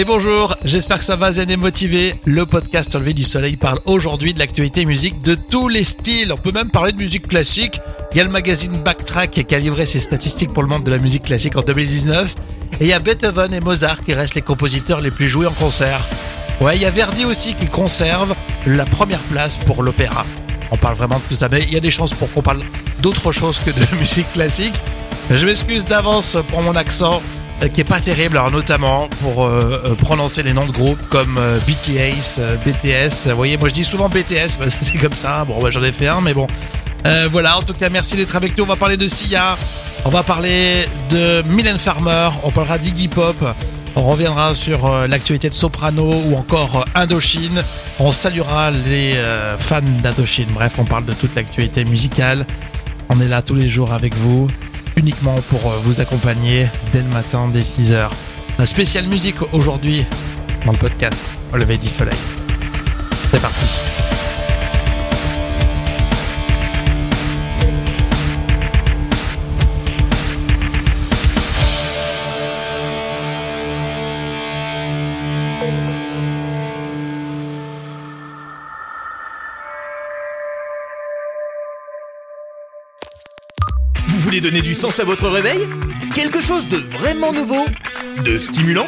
Et bonjour, j'espère que ça va zen et motivé. Le podcast Enlevé du Soleil parle aujourd'hui de l'actualité musique de tous les styles. On peut même parler de musique classique. Il y a le magazine Backtrack qui a livré ses statistiques pour le monde de la musique classique en 2019. Et il y a Beethoven et Mozart qui restent les compositeurs les plus joués en concert. Ouais, il y a Verdi aussi qui conserve la première place pour l'opéra. On parle vraiment de tout ça, mais il y a des chances pour qu'on parle d'autre chose que de musique classique. Je m'excuse d'avance pour mon accent qui est pas terrible, alors notamment pour euh, euh, prononcer les noms de groupes comme BTS, BTS. Vous voyez, moi je dis souvent BTS, parce que c'est comme ça. Bon, bah, j'en ai fait un, mais bon. voilà, en tout cas, merci d'être avec nous. On va parler de Sia, on va parler de Mylène Farmer, on parlera d'Iggy Pop. On reviendra sur l'actualité de Soprano ou encore Indochine. On saluera les fans d'Indochine. Bref, on parle de toute l'actualité musicale. On est là tous les jours avec vous uniquement pour euh, vous accompagner dès le matin, dès 6h. La spéciale musique aujourd'hui dans le podcast Au lever du soleil. C'est parti. Voulez donner du sens à votre réveil Quelque chose de vraiment nouveau De stimulant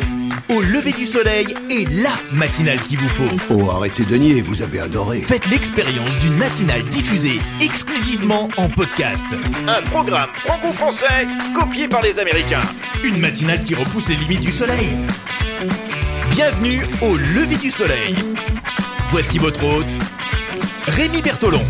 Au lever du soleil et la matinale qu'il vous faut. Oh, arrêtez de nier, vous avez adoré. Faites l'expérience d'une matinale diffusée exclusivement en podcast. Un programme franco-français copié par les Américains. Une matinale qui repousse les limites du soleil. Bienvenue au lever du soleil. Voici votre hôte, Rémi Bertolon.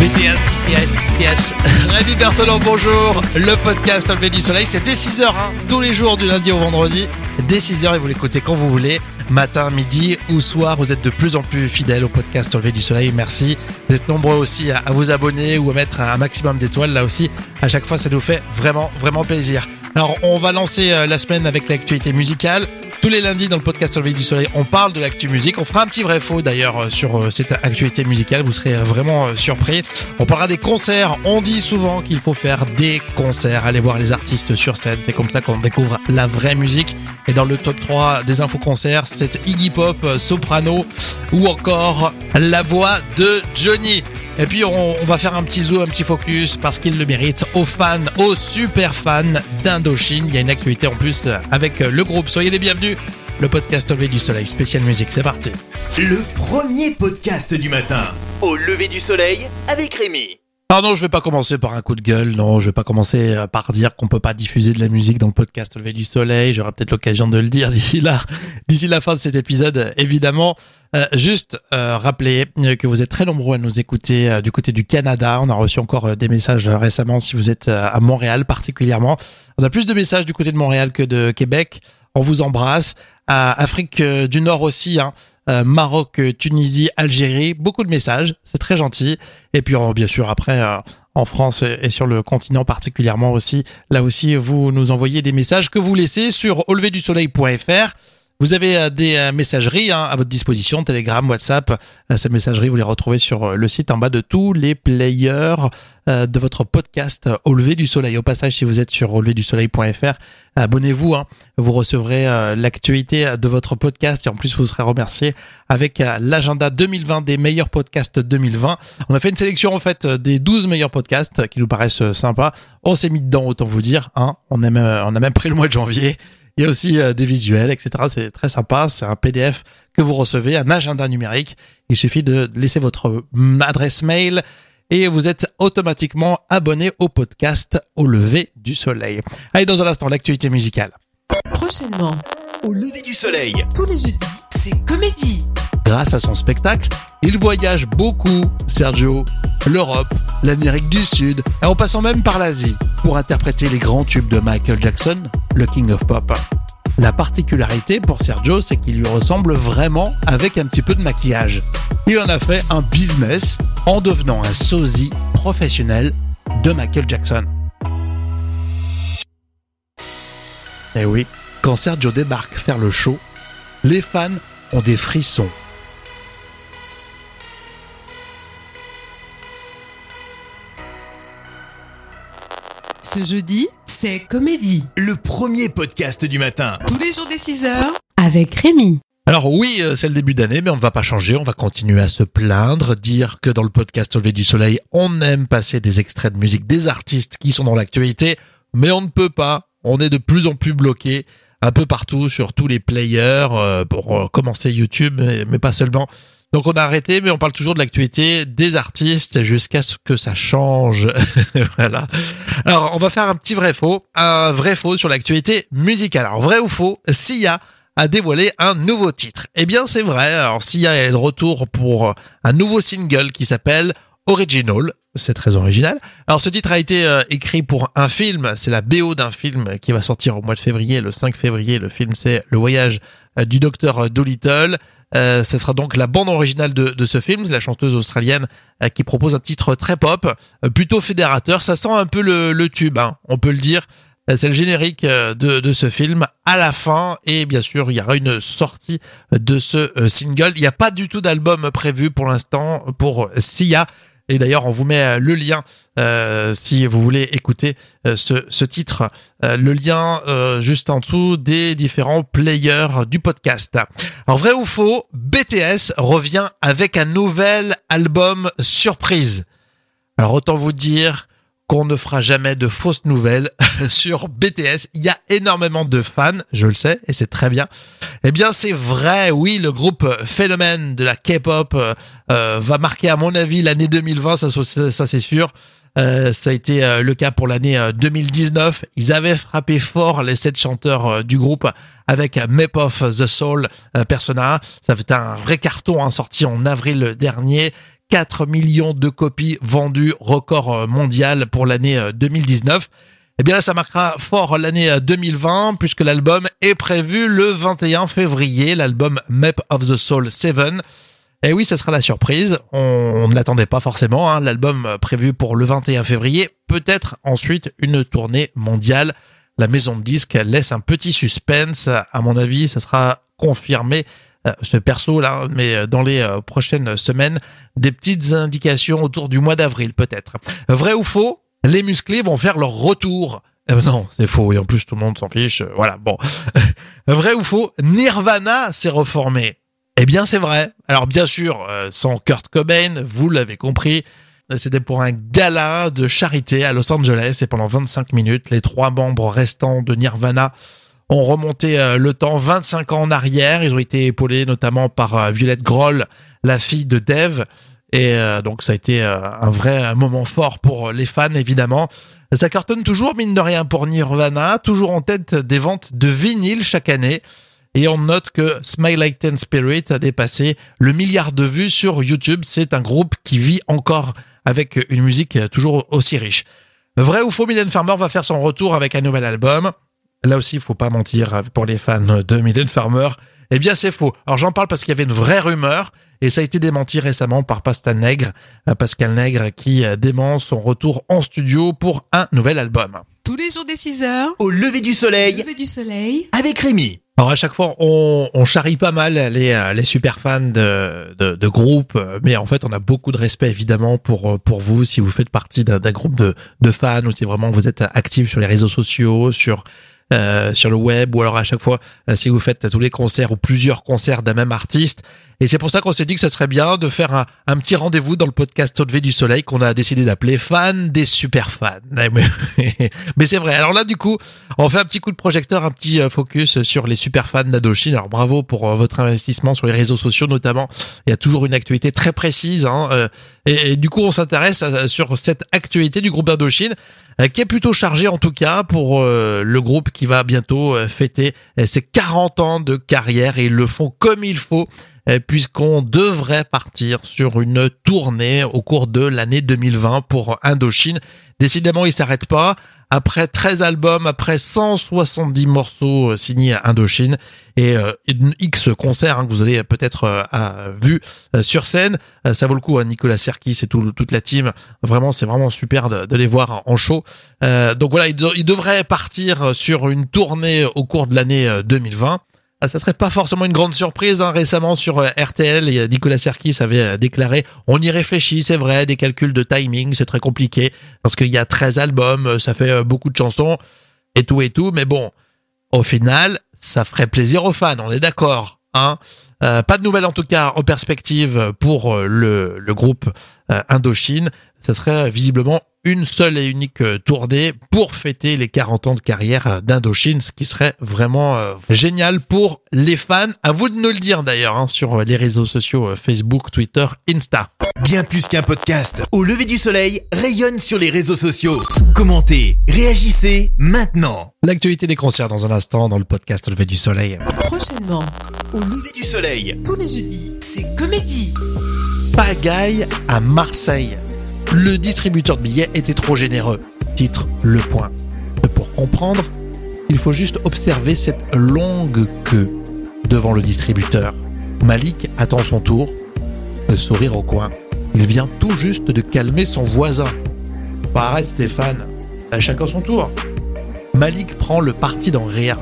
BTS, BTS, BTS. Rémi Berthelot, bonjour. Le podcast Enlevé du Soleil, c'est dès 6h, hein, tous les jours du lundi au vendredi. Dès 6h, et vous l'écoutez quand vous voulez, matin, midi ou soir. Vous êtes de plus en plus fidèles au podcast Enlevé du Soleil, merci. Vous êtes nombreux aussi à vous abonner ou à mettre un maximum d'étoiles, là aussi. À chaque fois, ça nous fait vraiment, vraiment plaisir. Alors, on va lancer euh, la semaine avec l'actualité musicale. Tous les lundis dans le podcast Surveille du Soleil, on parle de l'actu musique. On fera un petit vrai faux d'ailleurs euh, sur euh, cette actualité musicale. Vous serez vraiment surpris. On parlera des concerts. On dit souvent qu'il faut faire des concerts. Aller voir les artistes sur scène. C'est comme ça qu'on découvre la vraie musique. Et dans le top 3 des infos concerts, c'est Iggy Pop, Soprano ou encore la voix de Johnny. Et puis on, va faire un petit zoom, un petit focus parce qu'il le mérite aux fans, aux super fans d'Indochine. Il y a une actualité en plus avec le groupe. Soyez les bienvenus. Le podcast Au lever du soleil, spécial musique, c'est parti. Le premier podcast du matin. Au lever du soleil avec Rémi. Ah non, je vais pas commencer par un coup de gueule. Non, je vais pas commencer euh, par dire qu'on peut pas diffuser de la musique dans le podcast Levé du Soleil. J'aurai peut-être l'occasion de le dire d'ici là, d'ici la fin de cet épisode, évidemment. Euh, juste euh, rappeler que vous êtes très nombreux à nous écouter du côté du Canada. On a reçu encore des messages récemment si vous êtes à Montréal particulièrement. On a plus de messages du côté de Montréal que de Québec. On vous embrasse. Afrique du Nord aussi, hein. Euh, Maroc, Tunisie, Algérie, beaucoup de messages, c'est très gentil. Et puis bien sûr après euh, en France et sur le continent particulièrement aussi, là aussi vous nous envoyez des messages que vous laissez sur auleverdusoleil.fr. Vous avez euh, des messageries hein, à votre disposition, Telegram, WhatsApp. Ces messageries, vous les retrouvez sur le site en bas de tous les players euh, de votre podcast Au lever du soleil. Au passage, si vous êtes sur auleverdusoleil.fr, abonnez-vous. Hein. Vous recevrez euh, l'actualité de votre podcast et en plus vous serez remercié avec euh, l'agenda 2020 des meilleurs podcasts 2020. On a fait une sélection en fait des 12 meilleurs podcasts qui nous paraissent sympas. On s'est mis dedans, autant vous dire. Hein. On a même pris le mois de janvier. Il y a aussi des visuels, etc. C'est très sympa. C'est un PDF que vous recevez, un agenda numérique. Il suffit de laisser votre adresse mail et vous êtes automatiquement abonné au podcast Au lever du soleil. Allez, dans un instant, l'actualité musicale. Prochainement, Au lever du soleil. Tous les jeudis, c'est comédie. Grâce à son spectacle, il voyage beaucoup, Sergio, l'Europe, l'Amérique du Sud, et en passant même par l'Asie, pour interpréter les grands tubes de Michael Jackson, le King of Pop. La particularité pour Sergio, c'est qu'il lui ressemble vraiment avec un petit peu de maquillage. Il en a fait un business en devenant un sosie professionnel de Michael Jackson. Et eh oui, quand Sergio débarque faire le show, les fans ont des frissons. Ce jeudi, c'est Comédie. Le premier podcast du matin. Tous les jours des 6 heures. avec Rémi. Alors oui, euh, c'est le début d'année, mais on ne va pas changer, on va continuer à se plaindre, dire que dans le podcast Au lever du soleil, on aime passer des extraits de musique des artistes qui sont dans l'actualité, mais on ne peut pas, on est de plus en plus bloqué un peu partout sur tous les players euh, pour euh, commencer YouTube, mais, mais pas seulement. Donc on a arrêté, mais on parle toujours de l'actualité des artistes jusqu'à ce que ça change. voilà. Alors on va faire un petit vrai faux, un vrai faux sur l'actualité musicale. Alors vrai ou faux, Sia a dévoilé un nouveau titre. Eh bien c'est vrai. Alors Sia est de retour pour un nouveau single qui s'appelle Original. C'est très original. Alors ce titre a été euh, écrit pour un film, c'est la BO d'un film qui va sortir au mois de février, le 5 février. Le film c'est Le voyage euh, du docteur Dolittle. Euh, ce sera donc la bande originale de, de ce film. La chanteuse australienne euh, qui propose un titre très pop, euh, plutôt fédérateur. Ça sent un peu le, le tube, hein, on peut le dire. C'est le générique de, de ce film à la fin et bien sûr il y aura une sortie de ce single. Il n'y a pas du tout d'album prévu pour l'instant pour Sia. Et d'ailleurs, on vous met euh, le lien euh, si vous voulez écouter euh, ce, ce titre. Euh, le lien euh, juste en dessous des différents players du podcast. Alors vrai ou faux, BTS revient avec un nouvel album surprise. Alors autant vous dire qu'on ne fera jamais de fausses nouvelles sur BTS. Il y a énormément de fans, je le sais, et c'est très bien. Eh bien, c'est vrai, oui, le groupe phénomène de la K-pop euh, euh, va marquer, à mon avis, l'année 2020, ça, ça, c'est sûr. Euh, ça a été euh, le cas pour l'année euh, 2019. Ils avaient frappé fort les sept chanteurs euh, du groupe avec Map of the Soul euh, Persona. Ça fait un vrai carton hein, sorti en avril dernier. 4 millions de copies vendues, record euh, mondial pour l'année euh, 2019. Eh bien là, ça marquera fort l'année euh, 2020 puisque l'album est prévu le 21 février, l'album Map of the Soul 7. Et oui, ça sera la surprise. On, ne l'attendait pas forcément. Hein. L'album euh, prévu pour le 21 février. Peut-être ensuite une tournée mondiale. La maison de disques laisse un petit suspense. À mon avis, ça sera confirmé. Euh, ce perso là, mais euh, dans les euh, prochaines semaines, des petites indications autour du mois d'avril peut-être. Vrai ou faux Les musclés vont faire leur retour. Eh ben non, c'est faux et en plus tout le monde s'en fiche. Voilà, bon. Vrai ou faux Nirvana s'est reformé. Eh bien, c'est vrai. Alors, bien sûr, sans Kurt Cobain, vous l'avez compris, c'était pour un gala de charité à Los Angeles et pendant 25 minutes, les trois membres restants de Nirvana ont remonté euh, le temps 25 ans en arrière. Ils ont été épaulés notamment par euh, Violette Groll, la fille de Dave. Et euh, donc ça a été un vrai moment fort pour les fans évidemment. Ça cartonne toujours mine de rien pour Nirvana, toujours en tête des ventes de vinyle chaque année. Et on note que Smile Like Teen Spirit a dépassé le milliard de vues sur YouTube. C'est un groupe qui vit encore avec une musique toujours aussi riche. Vrai ou faux, Mylène Farmer va faire son retour avec un nouvel album. Là aussi, il faut pas mentir pour les fans de Mylène Farmer. Eh bien, c'est faux. Alors, j'en parle parce qu'il y avait une vraie rumeur et ça a été démenti récemment par Pascal Nègre, euh, Pascal Nègre qui euh, dément son retour en studio pour un nouvel album. Tous les jours des 6 heures, Au lever du soleil lever du soleil. avec Rémi. Alors à chaque fois, on, on charrie pas mal les, euh, les super fans de, de, de groupes, mais en fait, on a beaucoup de respect évidemment pour pour vous si vous faites partie d'un d'un groupe de, de fans ou si vraiment vous êtes actif sur les réseaux sociaux, sur euh, sur le web ou alors à chaque fois euh, si vous faites tous les concerts ou plusieurs concerts d'un même artiste. Et c'est pour ça qu'on s'est dit que ça serait bien de faire un, petit rendez-vous dans le podcast Au lever du soleil qu'on a décidé d'appeler fan des super fans. Mais, c'est vrai. Alors là du coup, on fait un petit coup de projecteur, un petit euh, focus sur les super fans d'Adochine. Alors bravo pour votre investissement sur les réseaux sociaux notamment. Il y a toujours une actualité très précise. Hein, et, du coup, on s'intéresse sur cette actualité du groupe Indochine qui est plutôt chargé en tout cas pour euh, le groupe qui va bientôt euh, fêter euh, ses 40 ans de carrière et ils le font comme il faut euh, puisqu'on devrait partir sur une tournée au cours de l'année 2020 pour Indochine. Décidément, ils s'arrêtent pas. Après 13 albums, après 170 morceaux euh, signés à Indochine et euh, X concerts hein, que vous avez peut-être euh, vu sur scène, ça vaut le coup. Hein, Nicolas Serkis et tout, toute la team, vraiment, c'est vraiment super de, les voir en show. Donc voilà, ils, de- ils devraient partir sur une tournée au cours de l'année euh, 2020. Ah, ça serait pas forcément une grande surprise. Hein. Récemment sur euh, RTL, Nicolas Serkis avait euh, déclaré on y réfléchit, c'est vrai, des calculs de timing, c'est très compliqué parce qu'il y a 13 albums, euh, ça fait beaucoup de chansons et tout et tout. Mais bon, au final, ça ferait plaisir aux fans, on est d'accord. Hein euh, pas de nouvelles en tout cas en perspective pour euh, le, le groupe euh, Indochine. Ça serait visiblement une seule et unique tournée pour fêter les 40 ans de carrière d'Indochine, ce qui serait vraiment euh, génial pour les fans. À vous de nous le dire d'ailleurs hein, sur les réseaux sociaux euh, Facebook, Twitter, Insta. Bien plus qu'un podcast. Au lever du soleil, rayonne sur les réseaux sociaux. Commentez, réagissez maintenant. L'actualité des concerts dans un instant dans le podcast Au lever du soleil. Prochainement, Au lever du soleil. tous les jeudis, c'est comédie. Pagaille à Marseille. Le distributeur de billets était trop généreux. Titre Le Point. Pour comprendre, il faut juste observer cette longue queue devant le distributeur. Malik attend son tour, le sourire au coin. Il vient tout juste de calmer son voisin. Arrête Stéphane, à chacun son tour. Malik prend le parti d'en rire.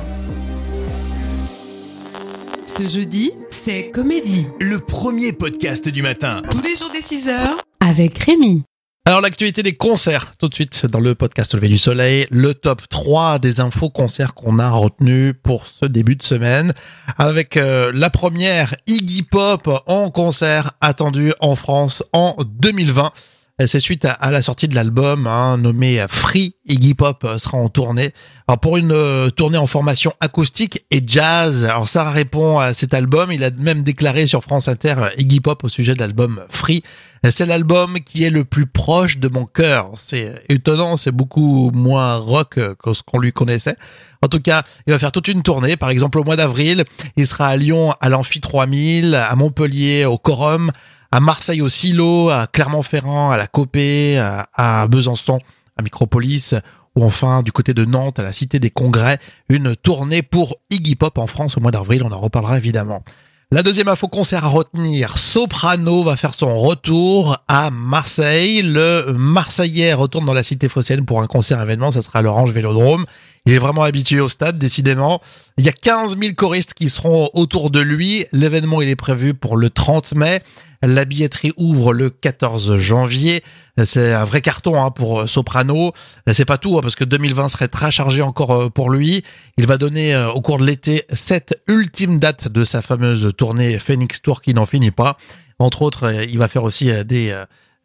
Ce jeudi, c'est comédie. Le premier podcast du matin. Tous les jours dès 6h avec Rémi. Alors l'actualité des concerts, tout de suite dans le podcast Levé du Soleil, le top 3 des infos concerts qu'on a retenu pour ce début de semaine, avec euh, la première Iggy Pop en concert attendu en France en 2020. Et C'est suite à, la sortie de l'album hein, nommé Free, Iggy Pop euh, sera en tournée. Alors pour une euh, tournée en formation acoustique et jazz. Alors ça répond à cet album. Il a même déclaré sur France Inter euh, Iggy Pop au sujet de l'album Free. C'est l'album qui est le plus proche de mon cœur. C'est étonnant, c'est beaucoup moins rock euh, que ce qu'on lui connaissait. En tout cas, il va faire toute une tournée. Par exemple, au mois d'avril, il sera à Lyon à l'Amphi 3000, à Montpellier au Corum, à Marseille au Silo, à Clermont-Ferrand, à la Copée, à, Besançon, à Micropolis, ou enfin du côté de Nantes, à la Cité des Congrès, une tournée pour Iggy Pop en France au mois d'avril. On en reparlera évidemment. La deuxième info concert à retenir, Soprano va faire son retour à Marseille. Le Marseillais retourne dans la cité phocéenne pour un concert événement, ça sera l'Orange Vélodrome. Il est vraiment habitué au stade, décidément. Il y a 15 000 choristes qui seront autour de lui. L'événement, il est prévu pour le 30 mai. La billetterie ouvre le 14 janvier. C'est un vrai carton hein, pour Soprano. C'est pas tout, hein, parce que 2020 serait très chargé encore euh, pour lui. Il va donner euh, au cours de l'été cette ultime date de sa fameuse tournée Phoenix Tour qui n'en finit pas. Entre autres, euh, il va faire aussi euh, des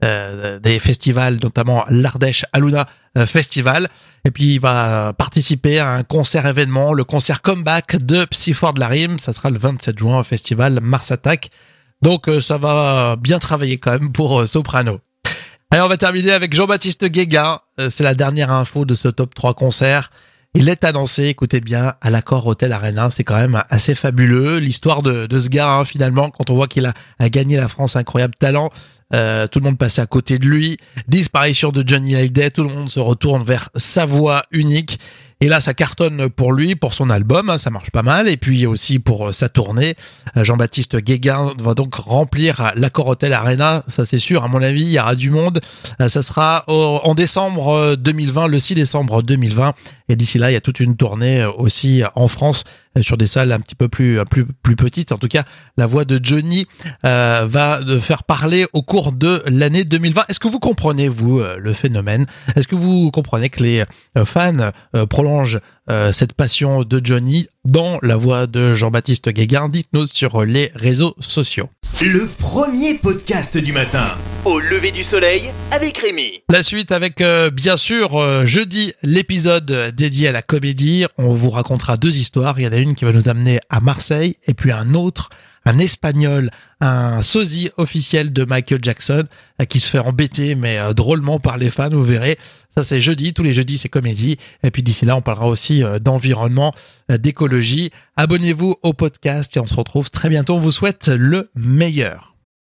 euh, des festivals, notamment l'Ardèche Aluna euh, Festival. Et puis il va participer à un concert événement, le concert comeback de Psyford de la Rime. Ça sera le 27 juin au festival Mars Attack. Donc euh, ça va bien travailler quand même pour Soprano. Allez, on va terminer avec Jean-Baptiste Guéguin. C'est la dernière info de ce top 3 concert. Il est annoncé, écoutez bien, à l'accord Hotel Arena. C'est quand même assez fabuleux. L'histoire de, de ce gars, hein, finalement, quand on voit qu'il a, a gagné la France, incroyable talent. Euh, tout le monde passait à côté de lui. Disparition de Johnny Hallyday, tout le monde se retourne vers sa voix unique. Et là, ça cartonne pour lui, pour son album, hein, ça marche pas mal. Et puis aussi pour euh, sa tournée. Euh, Jean-Baptiste Guéguin va donc remplir l'accord Hotel Arena, ça c'est sûr. À mon avis, il y aura du monde. Ça sera en décembre euh, 2020, le 6 décembre 2020. Et d'ici là, il y a toute une tournée aussi en France sur des salles un petit peu plus euh, plus plus petites. En tout cas, la voix de Johnny euh, va faire parler au cours de l'année 2020. Est-ce que vous comprenez vous euh, le phénomène? Est-ce que vous comprenez que les euh, fans prolongent cette passion de Johnny dans la voix de Jean-Baptiste Guéguin Dites-nous sur les réseaux sociaux. Le premier podcast du matin. Au lever du soleil avec Rémi. La suite avec euh, bien sûr euh, jeudi l'épisode dédié à la comédie. On vous racontera deux histoires. Il y en a une qui va nous amener à Marseille et puis un autre, un espagnol, un sosie officiel de Michael Jackson euh, qui se fait embêter mais euh, drôlement par les fans. Vous verrez. Ça c'est jeudi. Tous les jeudis c'est comédie. Et puis d'ici là on parlera aussi euh, d'environnement, euh, d'écologie. Abonnez-vous au podcast et on se retrouve très bientôt. On vous souhaite le meilleur.